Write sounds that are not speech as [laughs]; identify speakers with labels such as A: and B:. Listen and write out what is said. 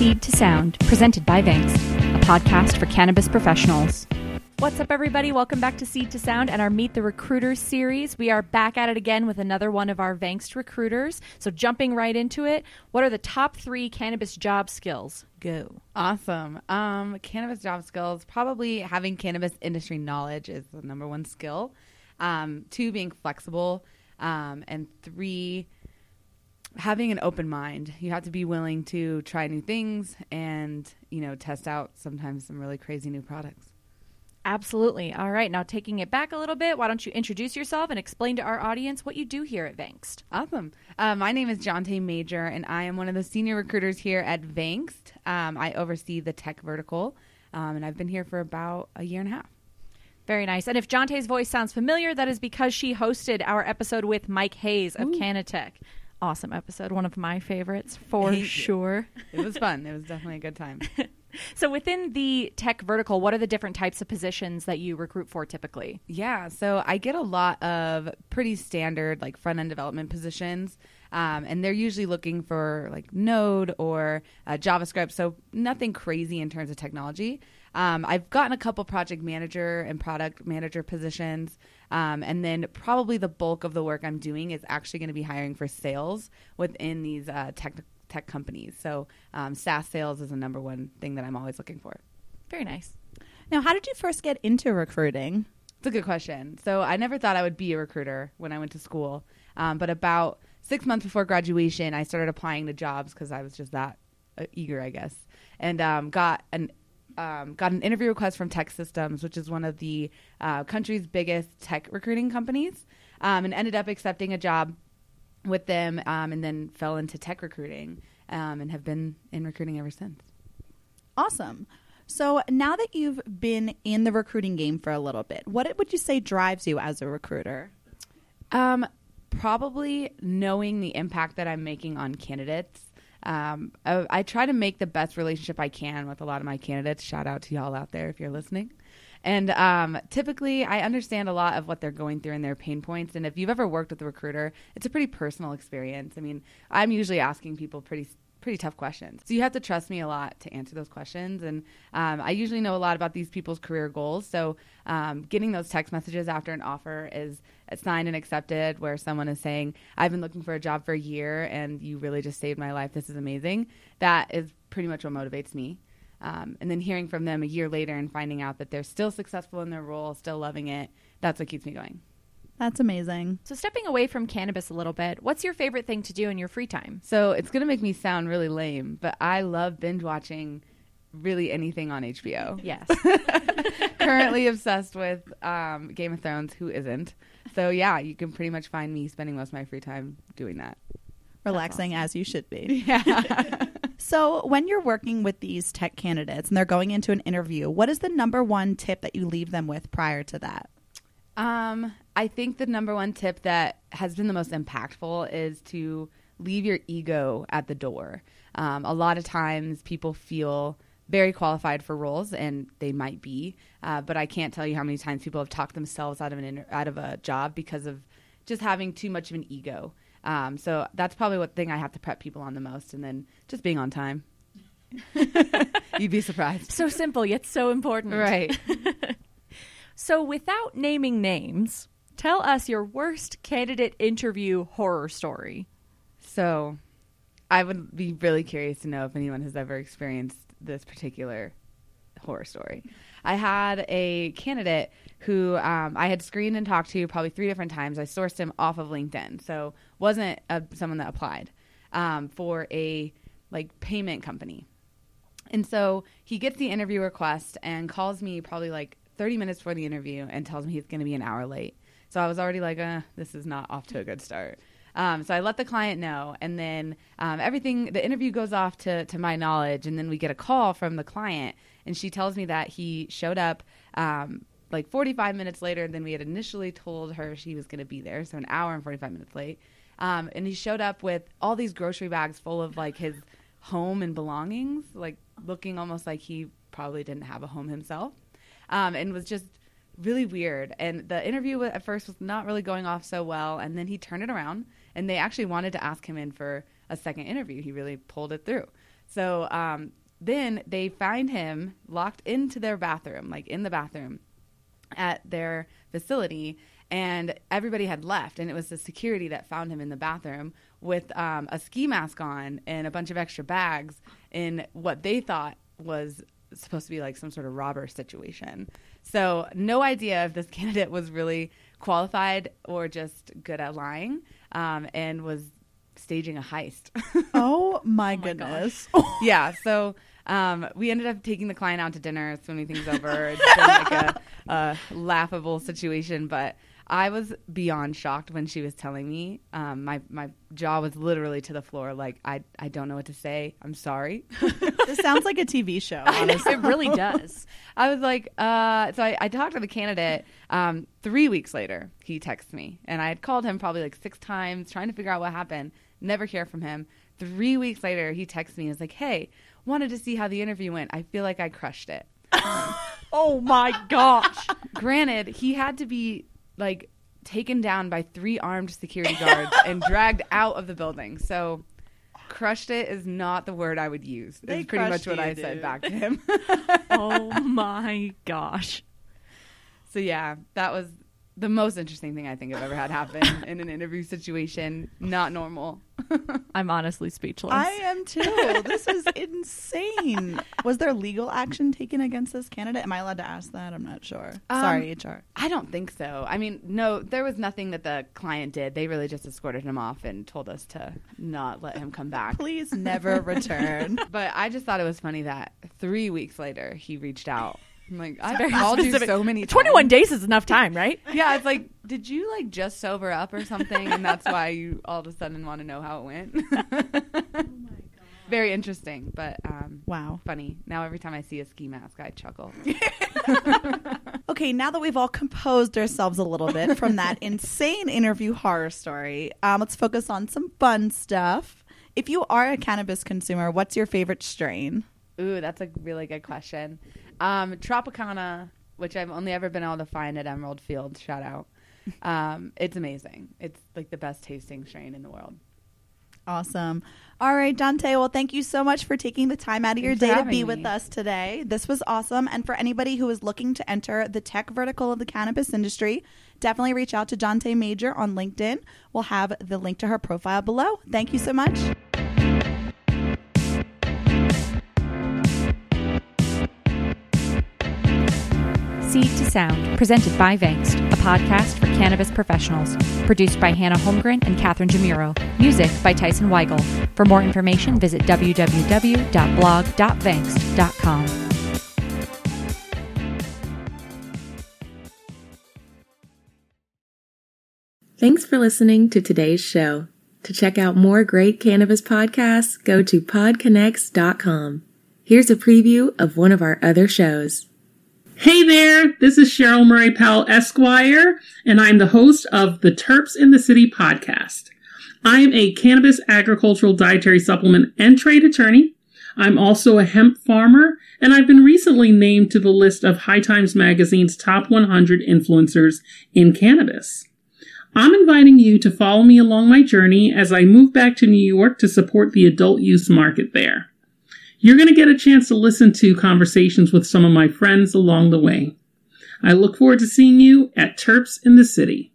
A: Seed to Sound, presented by Vangst, a podcast for cannabis professionals. What's up, everybody? Welcome back to Seed to Sound and our Meet the Recruiters series. We are back at it again with another one of our Vangst recruiters. So, jumping right into it, what are the top three cannabis job skills? Go.
B: Awesome. Um, cannabis job skills, probably having cannabis industry knowledge is the number one skill. Um, two, being flexible. Um, and three, having an open mind. You have to be willing to try new things and, you know, test out sometimes some really crazy new products.
A: Absolutely. All right. Now, taking it back a little bit, why don't you introduce yourself and explain to our audience what you do here at Vangst?
B: Awesome. Uh, my name is Jonte Major, and I am one of the senior recruiters here at Vangst. Um, I oversee the tech vertical, um, and I've been here for about a year and a half.
A: Very nice. And if Jonte's voice sounds familiar, that is because she hosted our episode with Mike Hayes of
B: Ooh.
A: Canatech. Awesome episode. One of my favorites for
B: Thank you.
A: sure.
B: It was fun. it was definitely a good time. [laughs]
A: So, within the tech vertical, what are the different types of positions that you recruit for typically?
B: Yeah, so I get a lot of pretty standard like front end development positions, um, and they're usually looking for like Node or uh, JavaScript. So nothing crazy in terms of technology. Um, I've gotten a couple project manager and product manager positions, um, and then probably the bulk of the work I'm doing is actually going to be hiring for sales within these uh, tech tech companies. So um, SaaS sales is the number one thing that I'm always looking for.
A: Very nice.
C: Now, how did you first get into recruiting?
B: It's a good question. So I never thought I would be a recruiter when I went to school, um, but about six months before graduation, I started applying to jobs because I was just that uh, eager, I guess, and um, got an um, got an interview request from TEKsystems, which is one of the uh, country's biggest tech recruiting companies, um, and ended up accepting a job with them, um, and then fell into tech recruiting, um, and have been in recruiting ever since.
C: Awesome. So now that you've been in the recruiting game for a little bit, what would you say drives you as a recruiter?
B: Um, probably knowing the impact that I'm making on candidates. Um, I, I try to make the best relationship I can with a lot of my candidates. Shout out to y'all out there if you're listening. And um, typically, I understand a lot of what they're going through and their pain points. And if you've ever worked with a recruiter, it's a pretty personal experience. I mean, I'm usually asking people pretty pretty tough questions. So you have to trust me a lot to answer those questions. And um, I usually know a lot about these people's career goals. So um, getting those text messages after an offer is signed and accepted, where someone is saying, I've been looking for a job for a year and you really just saved my life. This is amazing. That is pretty much what motivates me. Um, and then hearing from them a year later and finding out that they're still successful in their role, still loving it, that's what keeps me going.
C: That's amazing.
A: So, stepping away from cannabis a little bit, what's your favorite thing to do in your free time?
B: So it's going to make me sound really lame, but I love binge watching really anything on HBO.
A: Yes. [laughs]
B: Currently obsessed with um, Game of Thrones. Who isn't? So yeah, you can pretty much find me spending most of my free time doing that.
C: Relaxing as you should be. [laughs]
B: Yeah.
C: So, when you're working with these tech candidates and they're going into an interview, what is the number one tip that you leave them with prior to that?
B: Um, I think the number one tip that has been the most impactful is to leave your ego at the door. Um, a lot of times people feel very qualified for roles, and they might be, uh, but I can't tell you how many times people have talked themselves out of an inter- out of a job because of just having too much of an ego. Um, so that's probably what thing I have to prep people on the most, and then just being on time. [laughs] You'd be surprised,
A: so simple, yet so important.
B: right? [laughs]
A: So, without naming names, tell us your worst candidate interview horror story.
B: So, I would be really curious to know if anyone has ever experienced this particular horror story. I had a candidate who um, I had screened and talked to probably three different times. I sourced him off of LinkedIn, so wasn't uh someone that applied um, for a like payment company. And so he gets the interview request and calls me probably like 30 minutes before the interview and tells me he's going to be an hour late. So I was already like, uh, this is not off to a good start. Um, so I let the client know, and then um, everything, the interview goes off to, to my knowledge, and then we get a call from the client, and she tells me that he showed up um, like 45 minutes later than we had initially told her she was going to be there, so an hour and 45 minutes late. Um, and he showed up with all these grocery bags full of like his home and belongings, like looking almost like he probably didn't have a home himself, um, and was just really weird. And the interview at first was not really going off so well, and then he turned it around, and they actually wanted to ask him in for a second interview. He really pulled it through. So um, then they find him locked into their bathroom, like in the bathroom at their facility. And everybody had left, and it was the security that found him in the bathroom with um, a ski mask on and a bunch of extra bags in what they thought was supposed to be like some sort of robber situation. So, no idea if this [laughs] candidate was really qualified or just good at lying um, and was staging a heist. [laughs]
C: Oh my goodness. [laughs]
B: yeah. So um, we ended up taking the client out to dinner, swimming things over. It's been like a, a laughable situation, but I was beyond shocked when she was telling me. Um, my my jaw was literally to the floor. Like I I don't know what to say. I'm sorry.
C: This sounds like a TV show. Honestly.
A: It really does.
B: I was like, uh, so I, I talked to the candidate. Um, three weeks later, he texts me, and I had called him probably like six times trying to figure out what happened. Never hear from him. Three weeks later, he texts me and is like, "Hey, wanted to see how the interview went. I feel like I crushed it." [laughs]
A: Oh my gosh.
B: Granted, he had to be like taken down by three armed security guards and dragged out of the building. So, crushed it is not the word I would use.
C: They
B: It's pretty much what
C: you,
B: I said
C: dude.
B: back to him. [laughs] [laughs]
A: oh my gosh.
B: So yeah, that was the most interesting thing I think I've ever had happen in an interview situation. Not normal. [laughs]
A: I'm honestly speechless.
C: I am too. This is [laughs] insane. Was there legal action taken against this candidate? Am I allowed to ask that? I'm not sure.
B: Um,
C: Sorry, HR.
B: I don't think so. I mean, no, there was nothing that the client did. They really just escorted him off and told us to not let him come back.
C: Please never return. [laughs]
B: But I just thought it was funny that three weeks later he reached out. I'm like, I've [laughs] called you so many times.
A: 21 days is enough time, right? [laughs]
B: Yeah, it's like, did you like just sober up or something, and that's why you all of a sudden want to know how it went? [laughs] Very interesting, but um,
C: Wow.
B: funny. Now every time I see a ski mask, I chuckle.
C: Okay, now that we've all composed ourselves a little bit from that insane interview horror story, um, let's focus on some fun stuff. If you are a cannabis consumer, what's your favorite strain?
B: Ooh, that's a really good question. Um, Tropicana, which I've only ever been able to find at Emerald Field, shout out. [laughs] Um, it's amazing. It's like the best tasting strain in the world.
C: Awesome. All right, Dante. Well, thank you so much for taking the time out of your
B: Thanks
C: day to be
B: me.
C: with us today. This was awesome. And for anybody who is looking to enter the tech vertical of the cannabis industry, definitely reach out to Dante Major on LinkedIn. We'll have the link to her profile below. Thank you so much.
A: Seed to Sound, presented by Vangst, a podcast for cannabis professionals. Produced by Hannah Holmgren and Catherine Jamiro. Music by Tyson Weigel. For more information, visit www.blog.vangst.com.
D: Thanks for listening to today's show. To check out more great cannabis podcasts, go to podconx.com. Here's a preview of one of our other shows.
E: Hey there, this is Cheryl Murray Powell Esquire, and I'm the host of the Terps in the City podcast. I am a cannabis agricultural dietary supplement and trade attorney. I'm also a hemp farmer, and I've been recently named to the list of High Times Magazine's top 100 influencers in cannabis. I'm inviting you to follow me along my journey as I move back to New York to support the adult use market there. You're going to get a chance to listen to conversations with some of my friends along the way. I look forward to seeing you at Terps in the City.